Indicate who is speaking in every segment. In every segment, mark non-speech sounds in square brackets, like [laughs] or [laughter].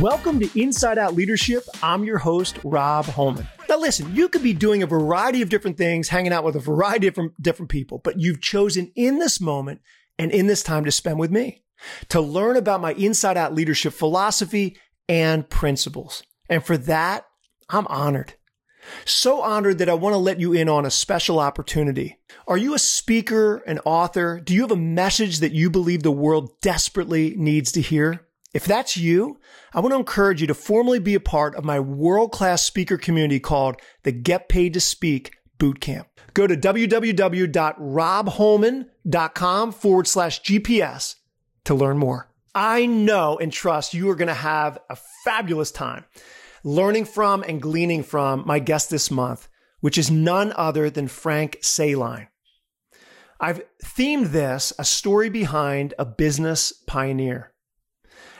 Speaker 1: Welcome to Inside Out Leadership. I'm your host, Rob Holman. Now, listen, you could be doing a variety of different things, hanging out with a variety of different, people, but you've chosen in this moment and in this time to spend with me to learn about my Inside Out Leadership philosophy and principles. And for that, I'm honored. So honored that I want to let you in on a special opportunity. Are you a speaker, an author? Do you have a message that you believe the world desperately needs to hear? If that's you, I want to encourage you to formally be a part of my world class speaker community called the Get Paid to Speak Bootcamp. Go to www.robholman.com forward slash GPS to learn more. I know and trust you are going to have a fabulous time learning from and gleaning from my guest this month, which is none other than Frank Sahlein. I've themed this a story behind a business pioneer.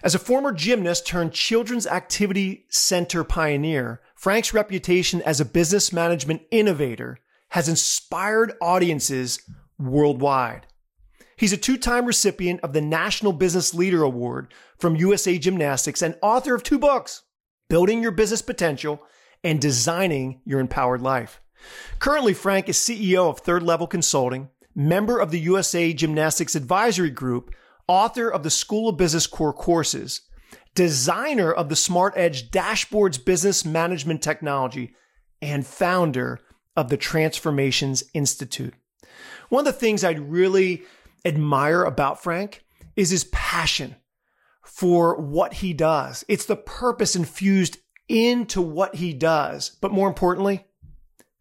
Speaker 1: As a former gymnast turned children's activity center pioneer, Frank's reputation as a business management innovator has inspired audiences worldwide. He's a two time recipient of the National Business Leader Award from USA Gymnastics and author of two books, Building Your Business Potential and Designing Your Empowered Life. Currently, Frank is CEO of Third Level Consulting, member of the USA Gymnastics Advisory Group, author of the School of Business core courses, designer of the Smart Edge Dashboards Business Management Technology, and founder of the Transformations Institute. One of the things I really admire about Frank is his passion for what he does. It's the purpose infused into what he does, but more importantly,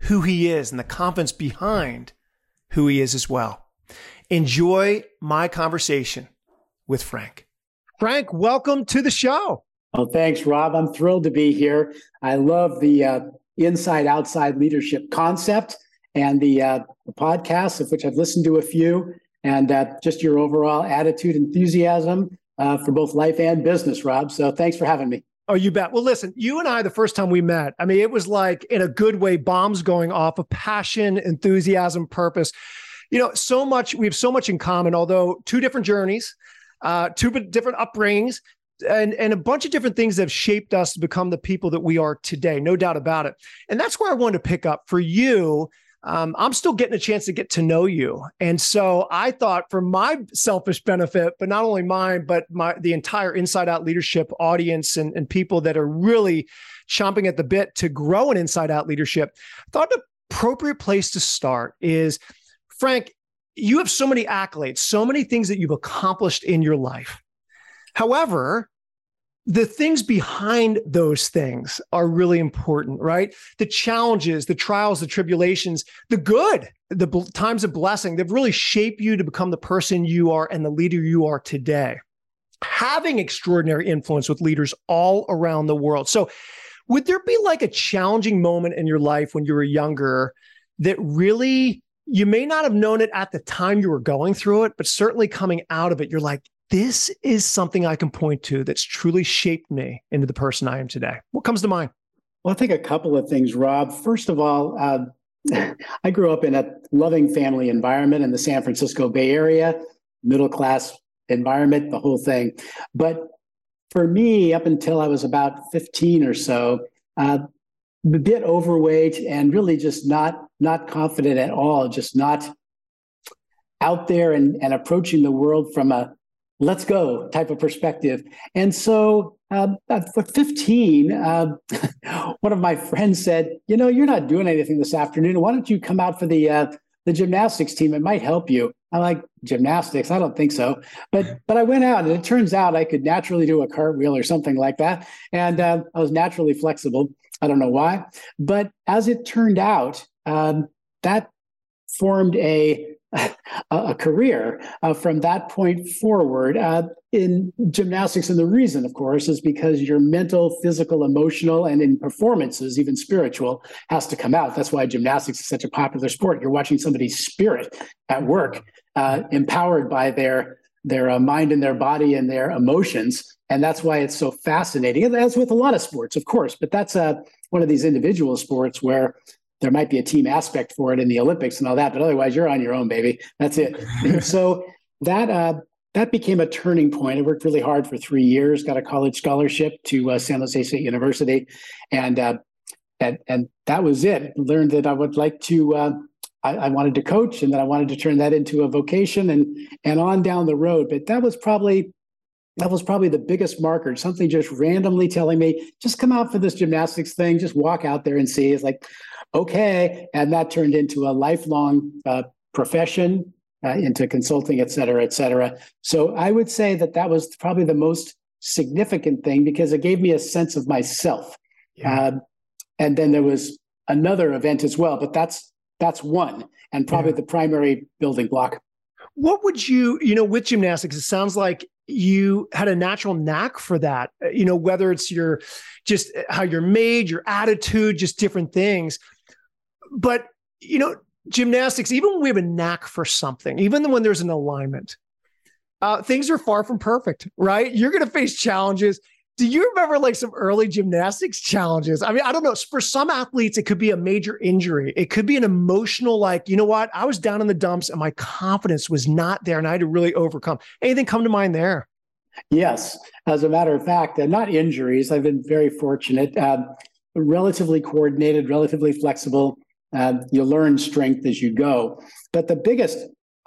Speaker 1: who he is and the confidence behind who he is as well. Enjoy my conversation with Frank. Frank, welcome to the show.
Speaker 2: Oh, thanks, Rob. I'm thrilled to be here. I love the uh, inside outside leadership concept and the, uh, the podcasts, of which I've listened to a few, and uh, just your overall attitude, enthusiasm uh, for both life and business, Rob. So thanks for having me.
Speaker 1: Oh, you bet. Well, listen, you and I, the first time we met, I mean, it was like in a good way, bombs going off of passion, enthusiasm, purpose. You know, so much, we have so much in common, although two different journeys uh, two different upbringings, and, and a bunch of different things that have shaped us to become the people that we are today, no doubt about it. And that's where I wanted to pick up for you. Um, I'm still getting a chance to get to know you. And so I thought for my selfish benefit, but not only mine, but my the entire inside out leadership audience and, and people that are really chomping at the bit to grow an inside out leadership, thought the appropriate place to start is Frank, you have so many accolades, so many things that you've accomplished in your life. However, the things behind those things are really important, right? The challenges, the trials, the tribulations, the good, the times of blessing, they've really shaped you to become the person you are and the leader you are today. Having extraordinary influence with leaders all around the world. So, would there be like a challenging moment in your life when you were younger that really you may not have known it at the time you were going through it, but certainly coming out of it, you're like, this is something I can point to that's truly shaped me into the person I am today. What comes to mind?
Speaker 2: Well, I think a couple of things, Rob. First of all, uh, [laughs] I grew up in a loving family environment in the San Francisco Bay Area, middle class environment, the whole thing. But for me, up until I was about 15 or so, uh, a bit overweight and really just not not confident at all, just not out there and, and approaching the world from a let's go type of perspective. And so uh, for 15, uh, [laughs] one of my friends said, you know, you're not doing anything this afternoon. Why don't you come out for the uh, the gymnastics team? It might help you. I'm like, gymnastics? I don't think so. But [laughs] but I went out and it turns out I could naturally do a cartwheel or something like that. And uh, I was naturally flexible. I don't know why. But as it turned out, um, that formed [laughs] a a career uh, from that point forward uh, in gymnastics. And the reason, of course, is because your mental, physical, emotional, and in performances, even spiritual, has to come out. That's why gymnastics is such a popular sport. You're watching somebody's spirit at work, uh, empowered by their their uh, mind and their body and their emotions. And that's why it's so fascinating. As with a lot of sports, of course, but that's uh, one of these individual sports where there might be a team aspect for it in the Olympics and all that, but otherwise you're on your own, baby. That's it. [laughs] so that uh, that became a turning point. I worked really hard for three years, got a college scholarship to uh, San Jose State University, and uh, and and that was it. Learned that I would like to. I, I, wanted to coach, and then I wanted to turn that into a vocation, and and on down the road. But that was probably that was probably the biggest marker. Something just randomly telling me, just come out for this gymnastics thing, just walk out there and see. It's like, okay, and that turned into a lifelong uh, profession, uh, into consulting, et cetera, et cetera. So I would say that that was probably the most significant thing because it gave me a sense of myself. Yeah. Uh, and then there was another event as well, but that's that's one and probably yeah. the primary building block.
Speaker 1: What would you, you know, with gymnastics, it sounds like you had a natural knack for that, uh, you know, whether it's your just how you're made, your attitude, just different things. But, you know, gymnastics, even when we have a knack for something, even when there's an alignment, uh, things are far from perfect, right? You're going to face challenges do you remember like some early gymnastics challenges? I mean, I don't know. For some athletes, it could be a major injury. It could be an emotional, like, you know what? I was down in the dumps and my confidence was not there and I had to really overcome. Anything come to mind there?
Speaker 2: Yes. As a matter of fact, uh, not injuries. I've been very fortunate. Uh, relatively coordinated, relatively flexible. Uh, you learn strength as you go. But the biggest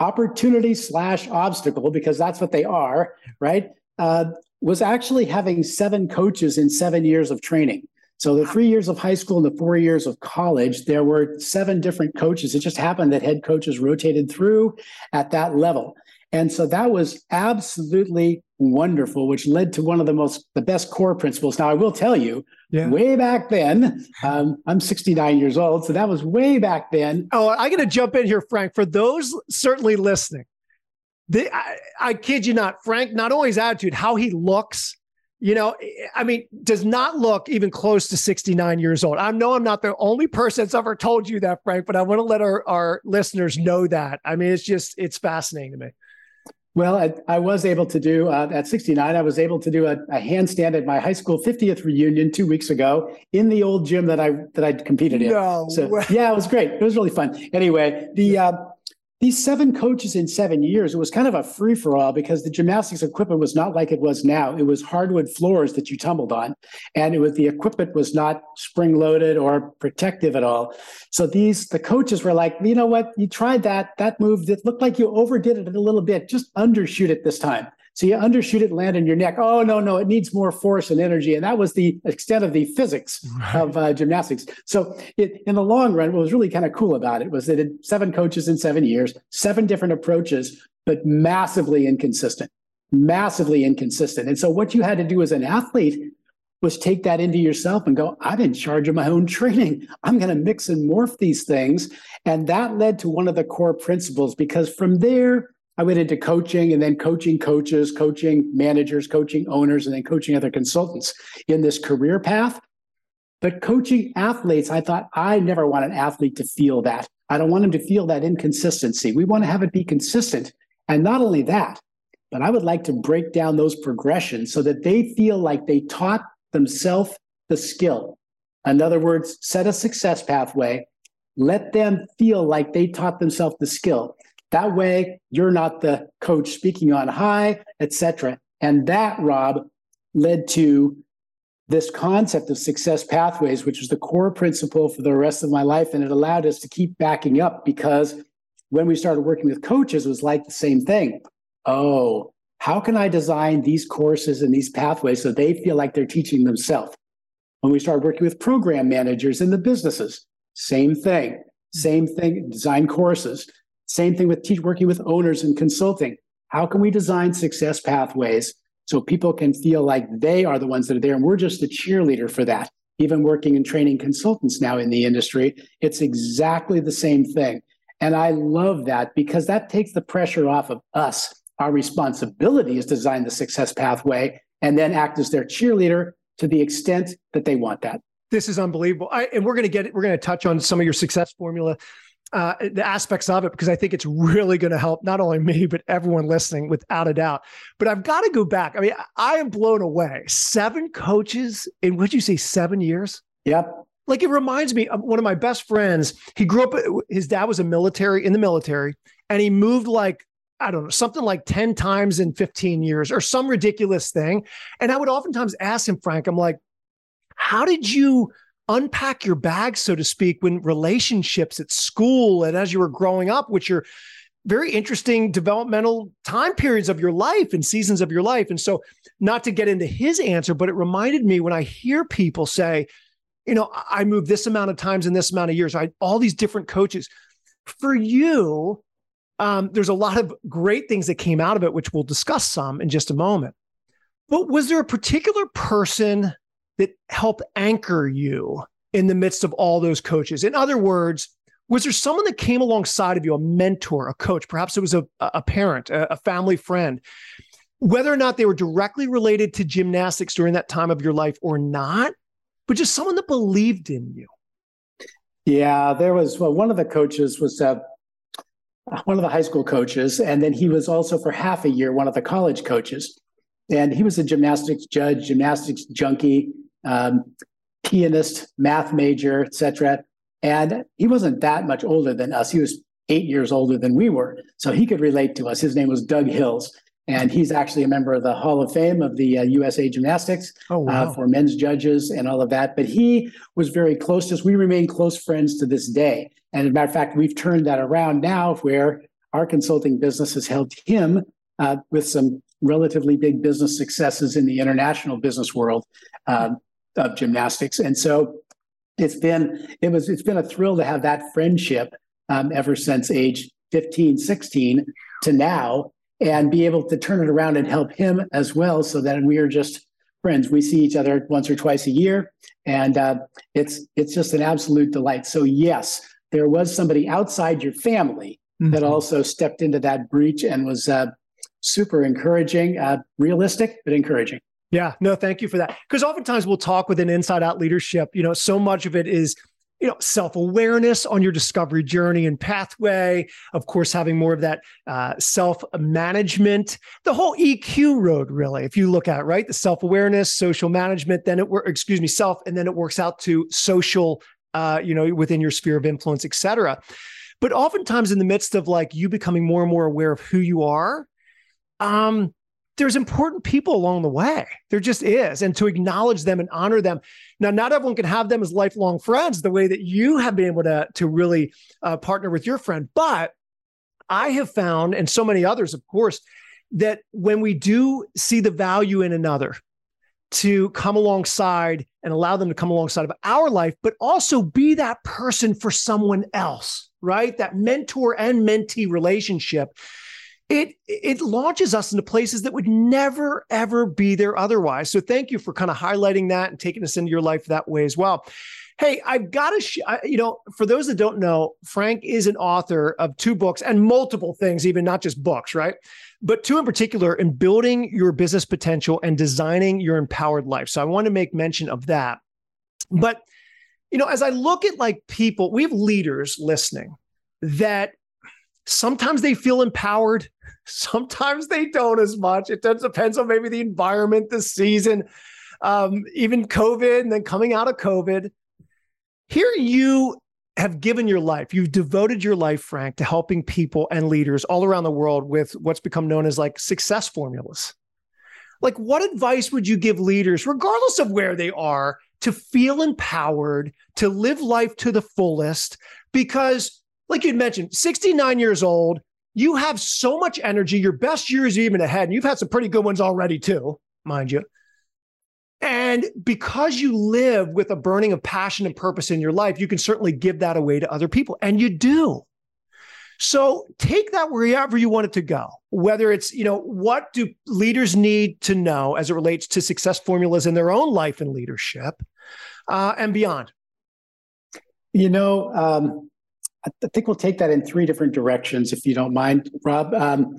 Speaker 2: opportunity slash obstacle, because that's what they are, right? Uh, was actually having seven coaches in seven years of training. So the three years of high school and the four years of college, there were seven different coaches. It just happened that head coaches rotated through at that level. And so that was absolutely wonderful, which led to one of the most, the best core principles. Now, I will tell you, yeah. way back then, um, I'm 69 years old. So that was way back then.
Speaker 1: Oh, I got to jump in here, Frank. For those certainly listening, the, I, I kid you not, Frank, not only his attitude, how he looks, you know, I mean, does not look even close to 69 years old. I know I'm not the only person that's ever told you that, Frank, but I want to let our, our listeners know that. I mean, it's just, it's fascinating to me.
Speaker 2: Well, I, I was able to do uh, at 69. I was able to do a, a, handstand at my high school 50th reunion two weeks ago in the old gym that I that I competed in.
Speaker 1: No,
Speaker 2: so yeah, it was great. It was really fun. Anyway, the uh, these seven coaches in seven years, it was kind of a free for all because the gymnastics equipment was not like it was now. It was hardwood floors that you tumbled on, and it was the equipment was not spring loaded or protective at all. So these the coaches were like, you know what, you tried that, that move, it looked like you overdid it a little bit. Just undershoot it this time. So you undershoot it, land in your neck. Oh no, no, it needs more force and energy, and that was the extent of the physics right. of uh, gymnastics. So it, in the long run, what was really kind of cool about it was that it seven coaches in seven years, seven different approaches, but massively inconsistent, massively inconsistent. And so what you had to do as an athlete was take that into yourself and go, I'm in charge of my own training. I'm going to mix and morph these things. And that led to one of the core principles because from there, I went into coaching and then coaching coaches, coaching managers, coaching owners, and then coaching other consultants in this career path. But coaching athletes, I thought I never want an athlete to feel that. I don't want them to feel that inconsistency. We want to have it be consistent. And not only that, but I would like to break down those progressions so that they feel like they taught themselves the skill. In other words, set a success pathway, let them feel like they taught themselves the skill. That way, you're not the coach speaking on high, etc. And that, Rob, led to this concept of success pathways, which was the core principle for the rest of my life. And it allowed us to keep backing up because when we started working with coaches, it was like the same thing. Oh, how can I design these courses and these pathways so they feel like they're teaching themselves? When we started working with program managers in the businesses, same thing, same thing, design courses. Same thing with working with owners and consulting. How can we design success pathways so people can feel like they are the ones that are there and we're just a cheerleader for that? Even working and training consultants now in the industry, it's exactly the same thing. And I love that because that takes the pressure off of us. Our responsibility is to design the success pathway and then act as their cheerleader to the extent that they want that.
Speaker 1: This is unbelievable. I, and we're going to get we're going to touch on some of your success formula uh, the aspects of it because I think it's really going to help not only me but everyone listening, without a doubt. But I've got to go back. I mean, I am blown away. Seven coaches in what you say seven years?
Speaker 2: Yep.
Speaker 1: Like it reminds me of one of my best friends. He grew up. His dad was a military in the military, and he moved like I don't know, something like 10 times in 15 years or some ridiculous thing. And I would oftentimes ask him, Frank, I'm like, how did you unpack your bag, so to speak, when relationships at school and as you were growing up, which are very interesting developmental time periods of your life and seasons of your life. And so, not to get into his answer, but it reminded me when I hear people say, you know, I moved this amount of times in this amount of years, I all these different coaches. For you, um, there's a lot of great things that came out of it, which we'll discuss some in just a moment. But was there a particular person that helped anchor you in the midst of all those coaches? In other words, was there someone that came alongside of you, a mentor, a coach? Perhaps it was a, a parent, a, a family friend, whether or not they were directly related to gymnastics during that time of your life or not, but just someone that believed in you.
Speaker 2: Yeah, there was well, one of the coaches was uh, one of the high school coaches, and then he was also for half a year one of the college coaches. And he was a gymnastics judge, gymnastics junkie, um, pianist, math major, etc. And he wasn't that much older than us. He was eight years older than we were. So he could relate to us. His name was Doug Hills. And he's actually a member of the Hall of Fame of the uh, USA Gymnastics oh, wow. uh, for men's judges and all of that. But he was very close to us. We remain close friends to this day. And as a matter of fact, we've turned that around now where our consulting business has helped him uh, with some relatively big business successes in the international business world um, of gymnastics. And so it's been it was it's been a thrill to have that friendship um, ever since age 15 16 to now and be able to turn it around and help him as well so that we are just friends we see each other once or twice a year and uh, it's it's just an absolute delight so yes there was somebody outside your family mm-hmm. that also stepped into that breach and was uh, super encouraging uh, realistic but encouraging.
Speaker 1: Yeah, no, thank you for that. Because oftentimes we'll talk with an inside out leadership, you know, so much of it is you know self-awareness on your discovery journey and pathway of course having more of that uh, self-management. The whole eq road really if you look at it, right? The self-awareness social management then it works excuse me self and then it works out to social uh, you know within your sphere of influence etc but oftentimes in the midst of like you becoming more and more aware of who you are um there's important people along the way. There just is. And to acknowledge them and honor them. Now, not everyone can have them as lifelong friends the way that you have been able to, to really uh, partner with your friend. But I have found, and so many others, of course, that when we do see the value in another, to come alongside and allow them to come alongside of our life, but also be that person for someone else, right? That mentor and mentee relationship it it launches us into places that would never ever be there otherwise. So thank you for kind of highlighting that and taking us into your life that way as well. Hey, I've got to, sh- you know, for those that don't know, Frank is an author of two books and multiple things, even not just books, right? But two in particular in building your business potential and designing your empowered life. So I want to make mention of that. But, you know, as I look at like people, we have leaders listening that sometimes they feel empowered. [laughs] Sometimes they don't as much. It depends on maybe the environment the season um, even covid and then coming out of covid. Here you have given your life. You've devoted your life frank to helping people and leaders all around the world with what's become known as like success formulas. Like what advice would you give leaders regardless of where they are to feel empowered to live life to the fullest? Because like you'd mentioned, 69 years old, you have so much energy. Your best years even ahead. And you've had some pretty good ones already, too, mind you. And because you live with a burning of passion and purpose in your life, you can certainly give that away to other people. And you do. So take that wherever you want it to go. Whether it's, you know, what do leaders need to know as it relates to success formulas in their own life and leadership uh, and beyond?
Speaker 2: You know, um, I think we'll take that in three different directions, if you don't mind, Rob. Um,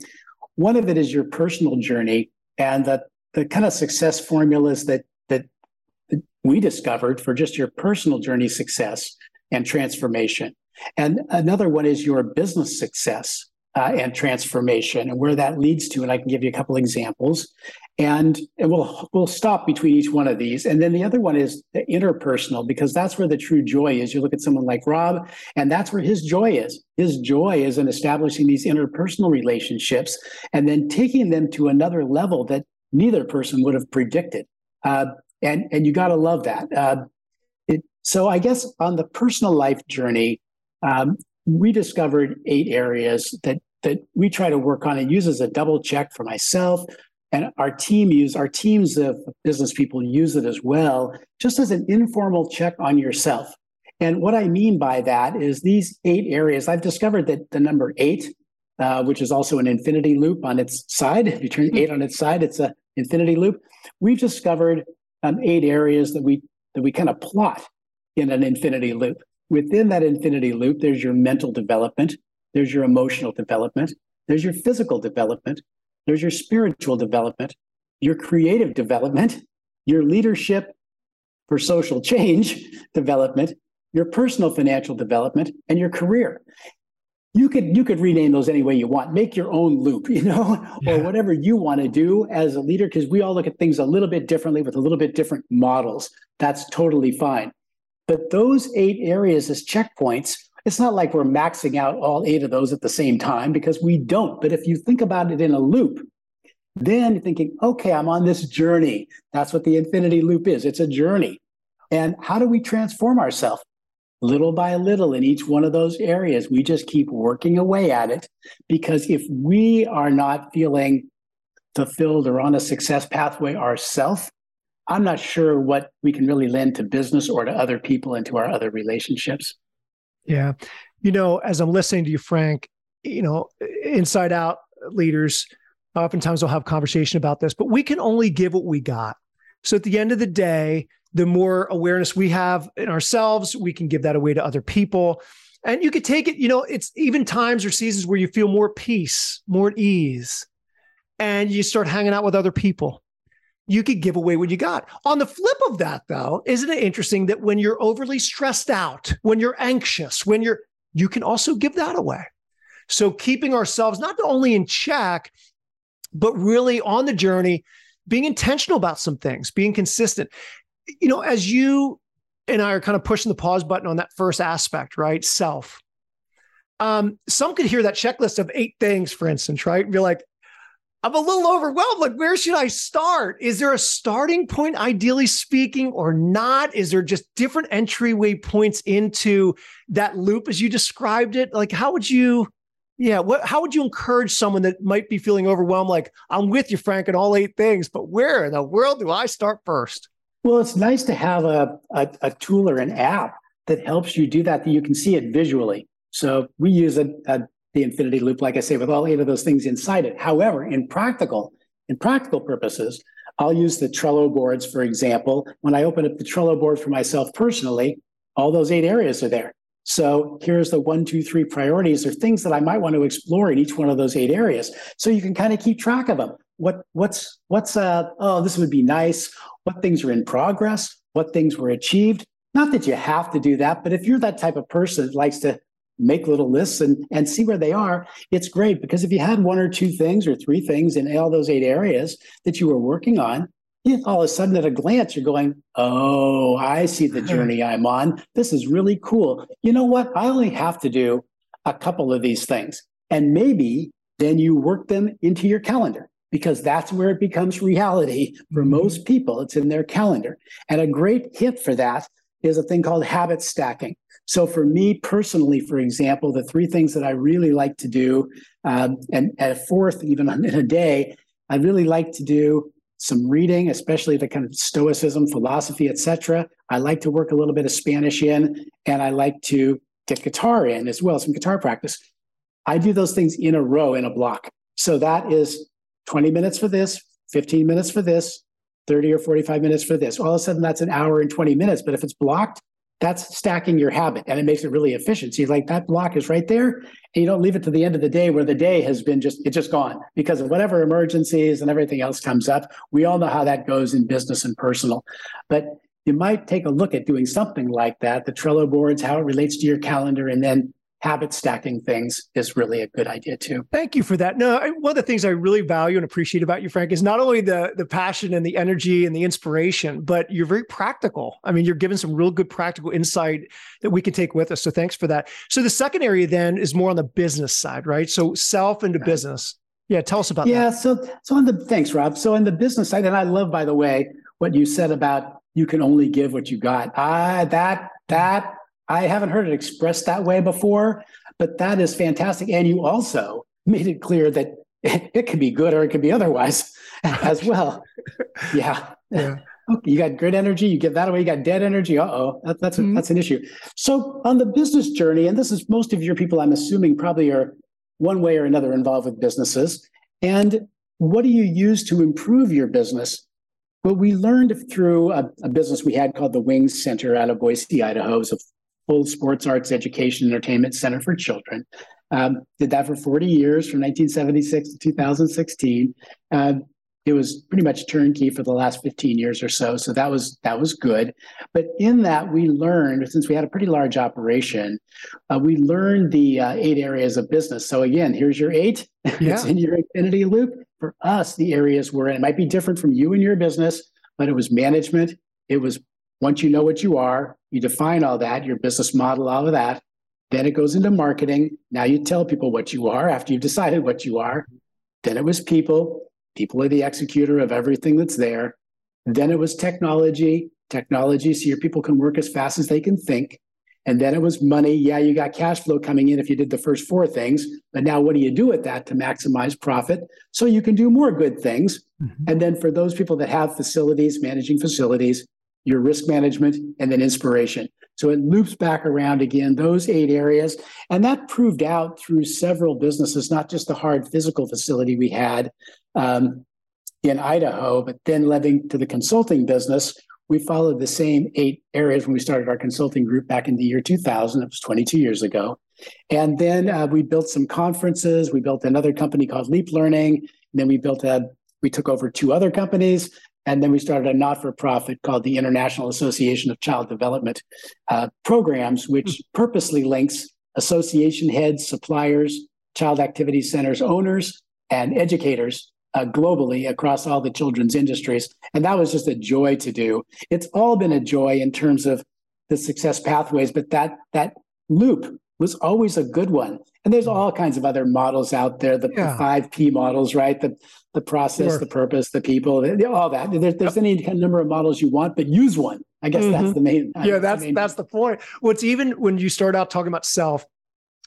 Speaker 2: one of it is your personal journey and the, the kind of success formulas that, that we discovered for just your personal journey success and transformation. And another one is your business success uh, and transformation and where that leads to. And I can give you a couple examples. And, and we'll we'll stop between each one of these. And then the other one is the interpersonal, because that's where the true joy is. You look at someone like Rob, and that's where his joy is. His joy is in establishing these interpersonal relationships and then taking them to another level that neither person would have predicted. Uh, and and you got to love that. Uh, it, so I guess on the personal life journey, um, we discovered eight areas that that we try to work on and use as a double check for myself and our team use our teams of business people use it as well just as an informal check on yourself. And what i mean by that is these eight areas i've discovered that the number eight uh, which is also an infinity loop on its side [laughs] if you turn eight on its side it's a infinity loop. We've discovered um, eight areas that we that we kind of plot in an infinity loop. Within that infinity loop there's your mental development there's your emotional development there's your physical development there's your spiritual development, your creative development, your leadership for social change development, your personal financial development, and your career. You could you could rename those any way you want. Make your own loop, [laughs] you know, yeah. or whatever you want to do as a leader, because we all look at things a little bit differently with a little bit different models. That's totally fine. But those eight areas as checkpoints it's not like we're maxing out all eight of those at the same time because we don't. But if you think about it in a loop, then thinking, okay, I'm on this journey. That's what the infinity loop is. It's a journey. And how do we transform ourselves? Little by little in each one of those areas, we just keep working away at it. Because if we are not feeling fulfilled or on a success pathway ourselves, I'm not sure what we can really lend to business or to other people and to our other relationships.
Speaker 1: Yeah. You know, as I'm listening to you, Frank, you know, inside out leaders, oftentimes will have conversation about this, but we can only give what we got. So at the end of the day, the more awareness we have in ourselves, we can give that away to other people. And you could take it, you know, it's even times or seasons where you feel more peace, more at ease, and you start hanging out with other people you could give away what you got. On the flip of that, though, isn't it interesting that when you're overly stressed out, when you're anxious, when you're, you can also give that away. So keeping ourselves not only in check, but really on the journey, being intentional about some things, being consistent. You know, as you and I are kind of pushing the pause button on that first aspect, right? Self. Um, some could hear that checklist of eight things, for instance, right? Be like, I'm a little overwhelmed. Like, where should I start? Is there a starting point, ideally speaking, or not? Is there just different entryway points into that loop as you described it? Like, how would you, yeah, what, how would you encourage someone that might be feeling overwhelmed? Like, I'm with you, Frank, in all eight things, but where in the world do I start first?
Speaker 2: Well, it's nice to have a, a, a tool or an app that helps you do that, that you can see it visually. So we use a, a the infinity loop, like I say, with all eight of those things inside it. However, in practical, in practical purposes, I'll use the Trello boards, for example. When I open up the Trello board for myself personally, all those eight areas are there. So here's the one, two, three priorities or things that I might want to explore in each one of those eight areas. So you can kind of keep track of them. What what's what's uh oh, this would be nice. What things are in progress? What things were achieved? Not that you have to do that, but if you're that type of person that likes to make little lists and, and see where they are, it's great because if you had one or two things or three things in all those eight areas that you were working on, you all of a sudden at a glance, you're going, Oh, I see the journey I'm on. This is really cool. You know what? I only have to do a couple of these things. And maybe then you work them into your calendar because that's where it becomes reality for mm-hmm. most people. It's in their calendar. And a great hit for that is a thing called habit stacking. So for me personally, for example, the three things that I really like to do, um, and at a fourth, even [laughs] in a day, I really like to do some reading, especially the kind of stoicism, philosophy, etc. I like to work a little bit of Spanish in, and I like to get guitar in as well, some guitar practice. I do those things in a row in a block. So that is 20 minutes for this, 15 minutes for this, 30 or 45 minutes for this. All of a sudden, that's an hour and 20 minutes. But if it's blocked, that's stacking your habit and it makes it really efficient. So you like that block is right there and you don't leave it to the end of the day where the day has been just, it's just gone because of whatever emergencies and everything else comes up. We all know how that goes in business and personal, but you might take a look at doing something like that, the Trello boards, how it relates to your calendar, and then habit stacking things is really a good idea too.
Speaker 1: Thank you for that. No, I, one of the things I really value and appreciate about you, Frank, is not only the the passion and the energy and the inspiration, but you're very practical. I mean, you're giving some real good practical insight that we can take with us. So thanks for that. So the second area then is more on the business side, right? So self into right. business. Yeah, tell us about
Speaker 2: yeah,
Speaker 1: that.
Speaker 2: Yeah, so so on the thanks, Rob. So on the business side, and I love, by the way, what you said about you can only give what you got. Ah, that that I haven't heard it expressed that way before, but that is fantastic. And you also made it clear that [laughs] it, it can be good or it could be otherwise [laughs] as well. [laughs] Yeah. yeah. Okay, you got good energy, you give that away, you got dead energy. Uh-oh, that, that's, mm-hmm. that's an issue. So on the business journey, and this is most of your people, I'm assuming probably are one way or another involved with businesses. And what do you use to improve your business? Well, we learned through a, a business we had called the Wings Center out of Boise, Idaho. It's a full sports arts education entertainment center for children. Um, did that for 40 years from 1976 to 2016. Uh, it was pretty much turnkey for the last 15 years or so. So that was that was good. But in that, we learned since we had a pretty large operation, uh, we learned the uh, eight areas of business. So again, here's your eight. [laughs] Yeah. it's in your infinity loop. For us, the areas were it might be different from you and your business, but it was management. It was once you know what you are, you define all that, your business model, all of that. Then it goes into marketing. Now you tell people what you are after you've decided what you are. Then it was people. People are the executor of everything that's there. Then it was technology. Technology, so your people can work as fast as they can think. And then it was money. Yeah, you got cash flow coming in if you did the first four things. But now, what do you do with that to maximize profit so you can do more good things? Mm-hmm. And then for those people that have facilities, managing facilities, your risk management, and then inspiration. So it loops back around again, those eight areas. And that proved out through several businesses, not just the hard physical facility we had um, in Idaho, but then leading to the consulting business. We followed the same eight areas when we started our consulting group back in the year 2000. It was 22 years ago. And then uh, we built some conferences. We built another company called Leap Learning. And then we built a, we took over two other companies and then we started a not for profit called the International Association of Child Development uh, Programs, which mm-hmm. purposely links association heads, suppliers, child activity centers, owners, and educators uh, globally across all the children's industries. And that was just a joy to do. It's all been a joy in terms of the success pathways, but that that loop was always a good one. And there's hmm. all kinds of other models out there, the, yeah. the five P models, right? The the process, sure. the purpose, the people, the, all that. There, there's any number of models you want, but use one. I guess mm-hmm. that's the main.
Speaker 1: Yeah, that's the main that's the point. What's even when you start out talking about self,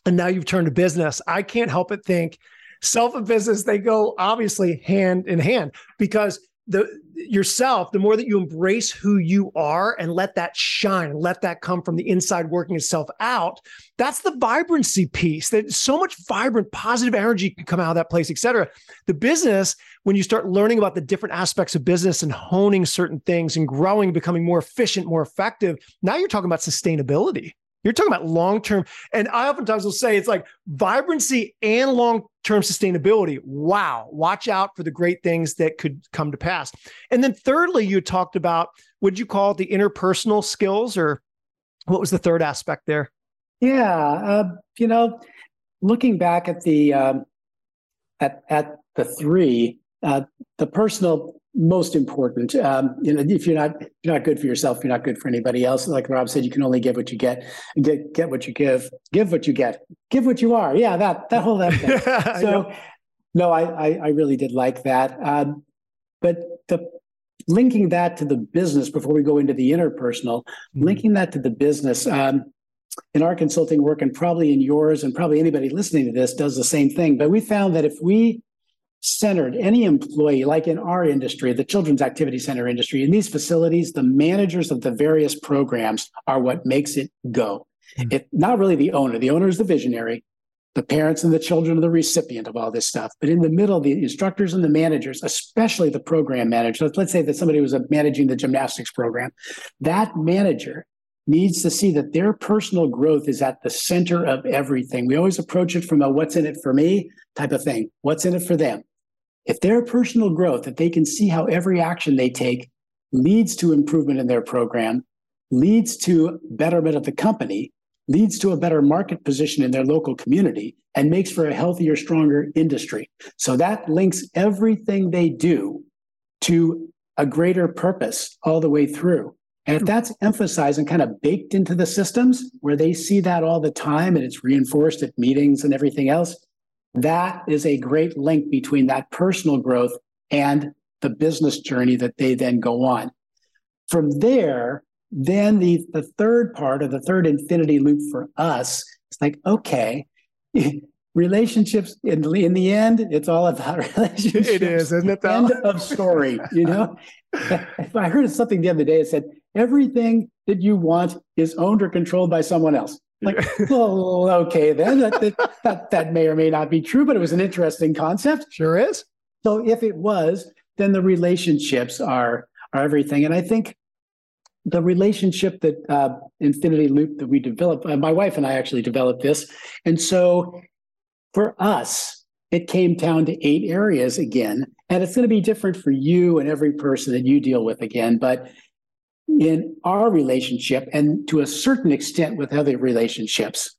Speaker 1: and now you've turned to business, I can't help but think self and business they go obviously hand in hand because the yourself the more that you embrace who you are and let that shine let that come from the inside working itself out that's the vibrancy piece that so much vibrant positive energy can come out of that place etc the business when you start learning about the different aspects of business and honing certain things and growing becoming more efficient more effective now you're talking about sustainability you're talking about long term. And I oftentimes will say it's like vibrancy and long term sustainability. Wow. Watch out for the great things that could come to pass. And then, thirdly, you talked about would you call the interpersonal skills, or what was the third aspect there?
Speaker 2: Yeah. Uh, you know, looking back at the, um, at, at the three, uh, the personal most important. Um, you know, if you're not you're not good for yourself, you're not good for anybody else. Like Rob said, you can only give what you get. Get get what you give. Give what you get. Give what you are. Yeah, that that whole that thing. [laughs] so, no, I, I, I really did like that. Um, but the linking that to the business before we go into the interpersonal, mm-hmm. linking that to the business. Um, in our consulting work, and probably in yours, and probably anybody listening to this does the same thing. But we found that if we centered any employee like in our industry the children's activity center industry in these facilities the managers of the various programs are what makes it go mm-hmm. it not really the owner the owner is the visionary the parents and the children are the recipient of all this stuff but in the middle the instructors and the managers especially the program manager let's say that somebody was managing the gymnastics program that manager needs to see that their personal growth is at the center of everything. We always approach it from a what's in it for me type of thing. What's in it for them? If their personal growth, if they can see how every action they take leads to improvement in their program, leads to betterment of the company, leads to a better market position in their local community and makes for a healthier, stronger industry. So that links everything they do to a greater purpose all the way through. And if that's emphasized and kind of baked into the systems where they see that all the time and it's reinforced at meetings and everything else, that is a great link between that personal growth and the business journey that they then go on. From there, then the, the third part of the third infinity loop for us is like, okay, [laughs] relationships in, in the end, it's all about [laughs] relationships.
Speaker 1: It is, isn't it? Though?
Speaker 2: End of story. You know, [laughs] I heard something the other day. It said everything that you want is owned or controlled by someone else. Like, well, [laughs] okay, then that, that, that that may or may not be true, but it was an interesting concept.
Speaker 1: Sure is.
Speaker 2: So if it was, then the relationships are are everything. And I think the relationship that uh, Infinity Loop that we developed, uh, my wife and I actually developed this, and so for us, it came down to eight areas again. And it's going to be different for you and every person that you deal with again. But in our relationship, and to a certain extent with other relationships,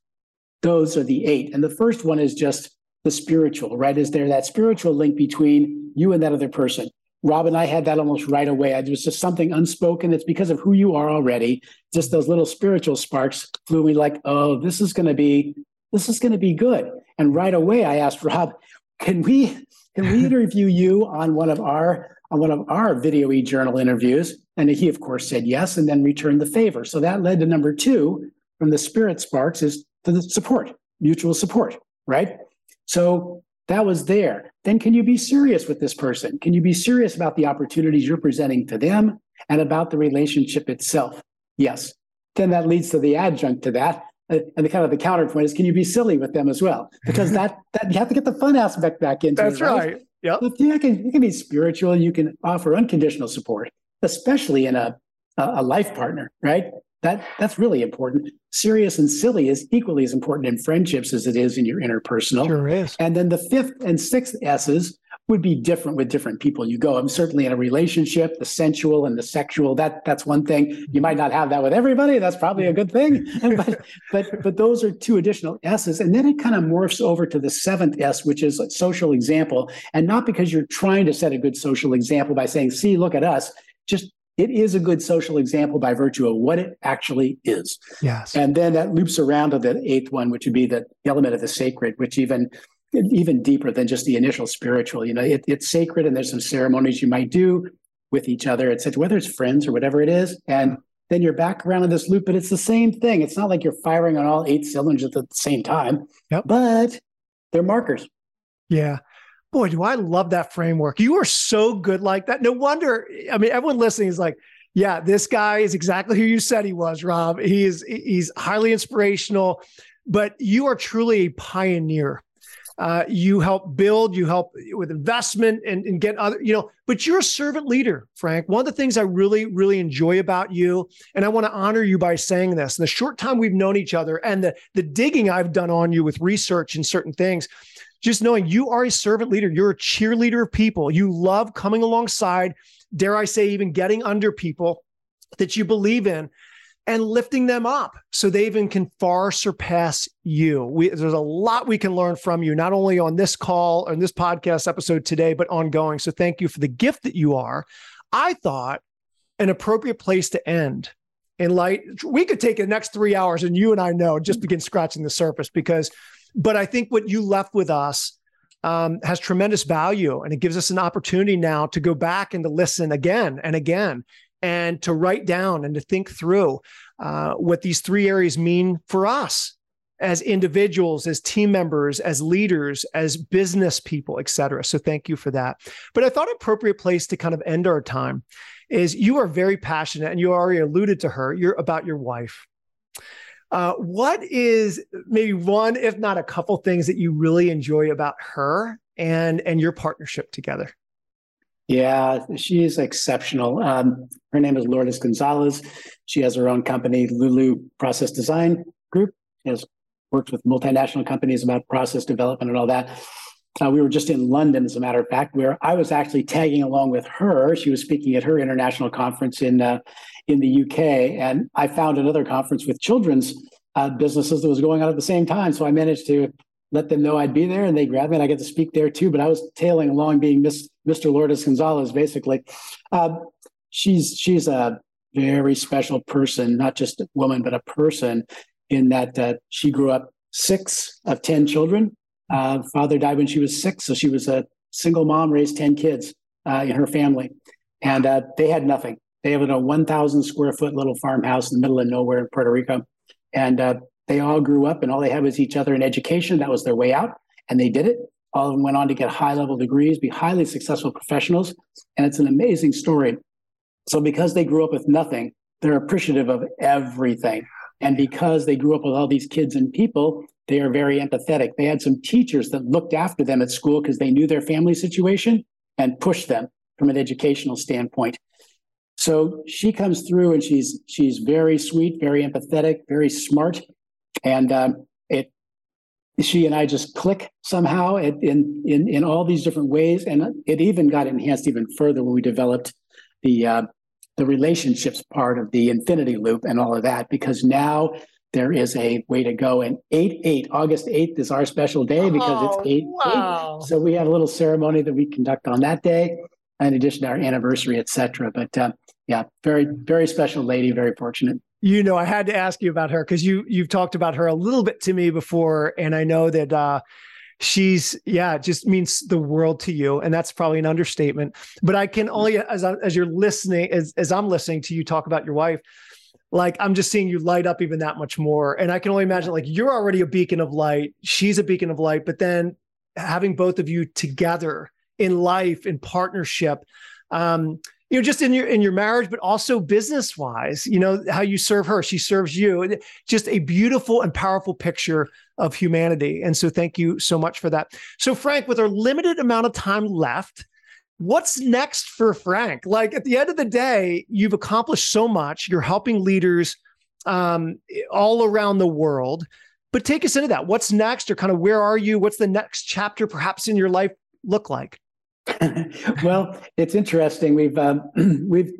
Speaker 2: those are the eight. And the first one is just the spiritual, right? Is there that spiritual link between you and that other person? Rob and I had that almost right away. It was just something unspoken. It's because of who you are already. Just those little spiritual sparks flew me like, oh, this is going to be this is going to be good. And right away, I asked Rob, can we can we [laughs] interview you on one of our on one of our video e journal interviews? And he, of course, said yes, and then returned the favor. So that led to number two from the Spirit Sparks is to the support, mutual support, right? So that was there. Then can you be serious with this person? Can you be serious about the opportunities you're presenting to them and about the relationship itself? Yes. Then that leads to the adjunct to that uh, and the kind of the counterpoint is can you be silly with them as well because that [laughs] that you have to get the fun aspect back into
Speaker 1: that's
Speaker 2: it,
Speaker 1: right, right.
Speaker 2: yep you can, you can be spiritual you can offer unconditional support especially in a a life partner right that that's really important serious and silly is equally as important in friendships as it is in your interpersonal
Speaker 1: sure is
Speaker 2: and then the fifth and sixth s's would be different with different people you go. I'm certainly in a relationship, the sensual and the sexual. That that's one thing. You might not have that with everybody. That's probably a good thing. [laughs] but but but those are two additional S's, and then it kind of morphs over to the seventh S, which is a social example, and not because you're trying to set a good social example by saying, "See, look at us." Just it is a good social example by virtue of what it actually is.
Speaker 1: Yes.
Speaker 2: And then that loops around to the eighth one, which would be the element of the sacred, which even even deeper than just the initial spiritual. You know, it, it's sacred, and there's some ceremonies you might do with each other, etc. Whether it's friends or whatever it is, and then you're back around in this loop. But it's the same thing. It's not like you're firing on all eight cylinders at the same time.
Speaker 1: Yep.
Speaker 2: But they're markers.
Speaker 1: Yeah. Boy, do I love that framework. You are so good like that. No wonder. I mean, everyone listening is like, yeah, this guy is exactly who you said he was, Rob. He is he's highly inspirational, but you are truly a pioneer uh, you help build, you help with investment and, and get other, you know, but you're a servant leader, Frank. One of the things I really, really enjoy about you, and I want to honor you by saying this, in the short time we've known each other and the, the digging I've done on you with research and certain things, just knowing you are a servant leader, you're a cheerleader of people. You love coming alongside, dare I say, even getting under people that you believe in and lifting them up so they even can far surpass you. We, there's a lot we can learn from you, not only on this call and this podcast episode today, but ongoing. So thank you for the gift that you are. I thought an appropriate place to end in light, we could take the next three hours and you and I know just begin scratching the surface because, but I think what you left with us um, has tremendous value and it gives us an opportunity now to go back and to listen again and again and to write down and to think through uh, what these three areas mean for us as individuals, as team members, as leaders, as business people, et cetera. So thank you for that. But I thought appropriate place to kind of end our time is you are very passionate, and you already alluded to her. You're about your wife. Uh, what is maybe one, if not a couple, things that you really enjoy about her and and your partnership together?
Speaker 2: Yeah, she's exceptional. Um, her name is Lourdes Gonzalez. She has her own company, Lulu Process Design Group. She has worked with multinational companies about process development and all that. Uh, we were just in London, as a matter of fact, where I was actually tagging along with her. She was speaking at her international conference in uh, in the UK, and I found another conference with children's uh, businesses that was going on at the same time. So I managed to let them know I'd be there, and they grabbed me, and I get to speak there too. But I was tailing along, being Miss, Mr. Lourdes Gonzalez, basically. Uh, she's she's a very special person, not just a woman, but a person. In that uh, she grew up six of ten children. Uh, father died when she was six, so she was a single mom, raised ten kids uh, in her family, and uh, they had nothing. They have a 1,000 square foot little farmhouse in the middle of nowhere in Puerto Rico, and uh, they all grew up and all they had was each other in education. That was their way out. And they did it. All of them went on to get high level degrees, be highly successful professionals. And it's an amazing story. So, because they grew up with nothing, they're appreciative of everything. And because they grew up with all these kids and people, they are very empathetic. They had some teachers that looked after them at school because they knew their family situation and pushed them from an educational standpoint. So she comes through and she's she's very sweet, very empathetic, very smart, and um, it she and I just click somehow in in in all these different ways, and it even got enhanced even further when we developed the uh, the relationships part of the infinity loop and all of that, because now there is a way to go. And 8 8, August 8th is our special day because oh, it's 8 wow. 8. So we had a little ceremony that we conduct on that day, in addition to our anniversary, etc. But uh, yeah, very, very special lady, very fortunate
Speaker 1: you know, I had to ask you about her because you you've talked about her a little bit to me before, and I know that uh, she's yeah, just means the world to you, and that's probably an understatement. But I can only as as you're listening, as as I'm listening to you talk about your wife, like I'm just seeing you light up even that much more, and I can only imagine like you're already a beacon of light, she's a beacon of light, but then having both of you together in life in partnership. Um, you know just in your in your marriage but also business wise you know how you serve her. She serves you. Just a beautiful and powerful picture of humanity. And so thank you so much for that. So frank with our limited amount of time left what's next for frank? Like at the end of the day you've accomplished so much. You're helping leaders um, all around the world. But take us into that. What's next or kind of where are you? What's the next chapter perhaps in your life look like [laughs]
Speaker 2: well, it's interesting. We've um, [clears throat] we've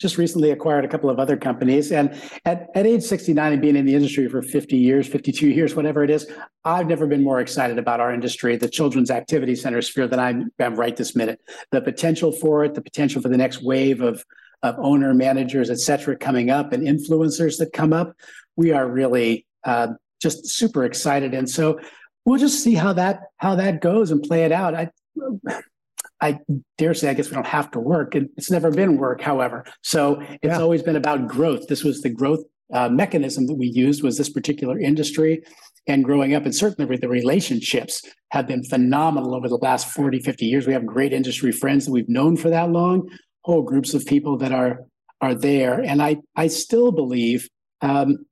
Speaker 2: just recently acquired a couple of other companies, and at, at age 69 and being in the industry for 50 years, 52 years, whatever it is, I've never been more excited about our industry, the children's activity center sphere, than I am right this minute. The potential for it, the potential for the next wave of of owner managers, et cetera, coming up, and influencers that come up. We are really uh, just super excited, and so we'll just see how that how that goes and play it out. I I dare say, I guess we don't have to work. It's never been work, however. So it's yeah. always been about growth. This was the growth uh, mechanism that we used was this particular industry and growing up and certainly the relationships have been phenomenal over the last 40 50 years we have great industry friends that we've known for that long whole groups of people that are are there and i i still believe um,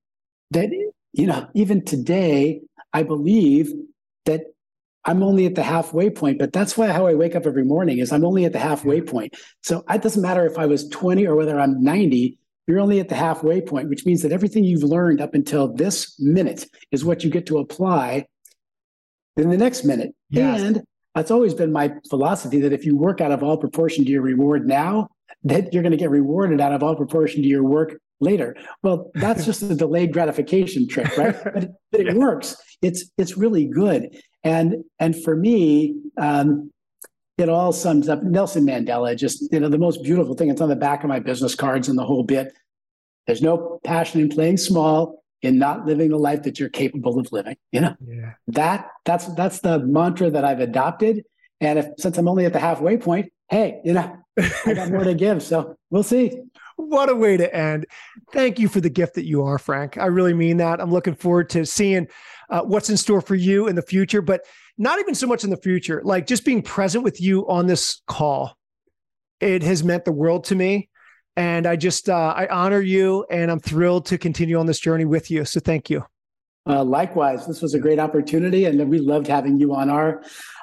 Speaker 2: that you know even today i believe that I'm only at the halfway point, but that's why how I wake up every morning is I'm only at the halfway point. So it doesn't matter if I was 20 or whether I'm 90, you're only at the halfway point, which means that everything you've learned up until this minute is what you get to apply in the next minute. Yes. And that's always been my philosophy that if you work out of all proportion to your reward now, that you're going to get rewarded out of all proportion to your work later. Well, that's [laughs] just a delayed gratification trick, right? but, but it yeah. works. It's it's really good. And and for me, um, it all sums up Nelson Mandela. Just you know, the most beautiful thing. It's on the back of my business cards and the whole bit. There's no passion in playing small, in not living the life that you're capable of living. You know, yeah. that that's that's the mantra that I've adopted. And if since I'm only at the halfway point, hey, you know, I got more to give. So we'll see.
Speaker 1: What a way to end. Thank you for the gift that you are, Frank. I really mean that. I'm looking forward to seeing uh, what's in store for you in the future, but not even so much in the future, like just being present with you on this call. It has meant the world to me. And I just, uh, I honor you and I'm thrilled to continue on this journey with you. So thank you.
Speaker 2: Uh, likewise, this was a great opportunity, and we loved having you on our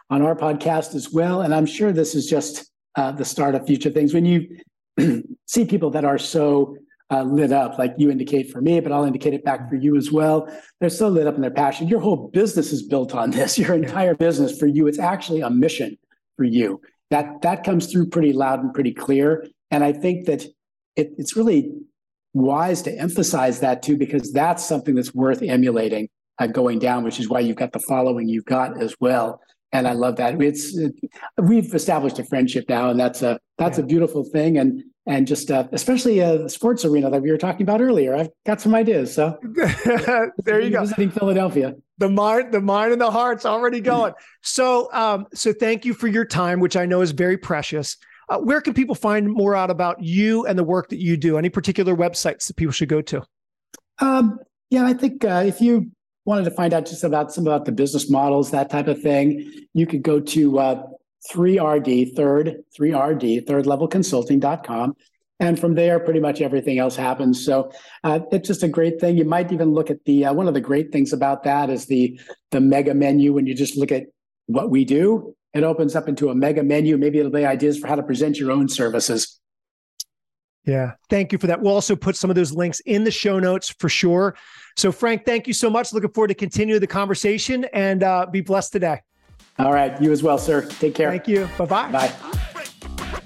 Speaker 2: on our podcast as well. And I'm sure this is just uh, the start of future things. When you [clears throat] see people that are so uh, lit up, like you indicate for me, but I'll indicate it back for you as well. They're so lit up in their passion. Your whole business is built on this. Your entire business for you, it's actually a mission for you. That that comes through pretty loud and pretty clear. And I think that it, it's really wise to emphasize that too, because that's something that's worth emulating uh, going down, which is why you've got the following you've got as well. And I love that. It's it, we've established a friendship now, and that's a that's yeah. a beautiful thing. And and just uh, especially uh, the sports arena that we were talking about earlier. I've got some ideas. So [laughs]
Speaker 1: there you go.
Speaker 2: Visiting Philadelphia.
Speaker 1: The mind, the mind, and the heart's already going. so, um, so thank you for your time, which I know is very precious. Uh, where can people find more out about you and the work that you do? Any particular websites that people should go to?
Speaker 2: Um, yeah, I think uh, if you wanted to find out just about some about the business models, that type of thing, you could go to uh, 3RD, third, 3RD, third level consulting.com. And from there, pretty much everything else happens. So uh, it's just a great thing. You might even look at the uh, one of the great things about that is the the mega menu. When you just look at what we do, it opens up into a mega menu. Maybe it'll be ideas for how to present your own services.
Speaker 1: Yeah, thank you for that. We'll also put some of those links in the show notes for sure. So, Frank, thank you so much. Looking forward to continue the conversation and uh, be blessed today.
Speaker 2: All right. You as well, sir. Take care.
Speaker 1: Thank you. Bye-bye.
Speaker 2: Bye.